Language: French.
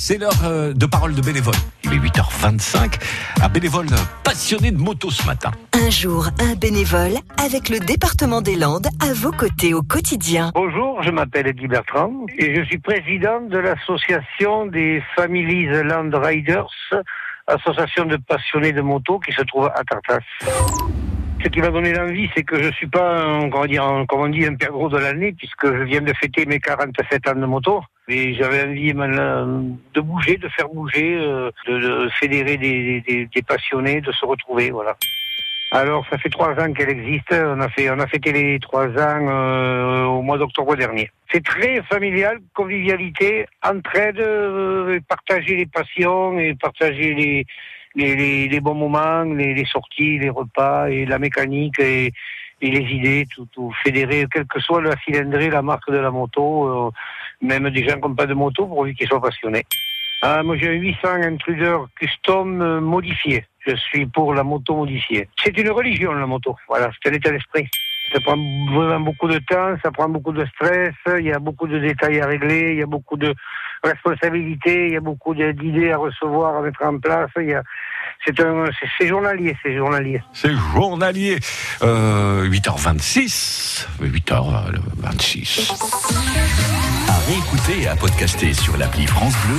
c'est l'heure euh, de parole de bénévole. Il est 8h25. Un bénévole passionné de moto ce matin. Un jour, un bénévole avec le département des Landes à vos côtés au quotidien. Bonjour, je m'appelle Eddie Bertrand et je suis président de l'association des Families Land Riders, association de passionnés de moto qui se trouve à Tartas. Ce qui m'a donné l'envie, c'est que je suis pas, un, comment dire, un, comme on dit, un père gros de l'année, puisque je viens de fêter mes 47 ans de moto. J'avais envie de bouger, de faire bouger, euh, de, fédérer des, passionnés, de se retrouver, voilà. Alors, ça fait trois ans qu'elle existe. On a fait, on a fêté les trois ans euh, au mois d'octobre dernier. C'est très familial, convivialité, entraide, euh, partager les passions et partager les, les, bons moments, les, sorties, les repas et la mécanique et, et les idées, tout fédérer, quelle que soit la cylindrée, la marque de la moto, euh, même des gens qui n'ont pas de moto, pourvu qu'ils soient passionnés. Ah, moi j'ai un 800 Intruder custom euh, modifié. Je suis pour la moto modifiée. C'est une religion la moto. Voilà, c'est un état d'esprit. Ça prend vraiment beaucoup de temps, ça prend beaucoup de stress, il y a beaucoup de détails à régler, il y a beaucoup de responsabilités, il y a beaucoup d'idées à recevoir, à mettre en place. Il y a, c'est un, c'est- c'est journalier, c'est journalier. C'est journalier. Euh, 8h26. 8h26. À réécouter et à podcaster sur l'appli France Bleu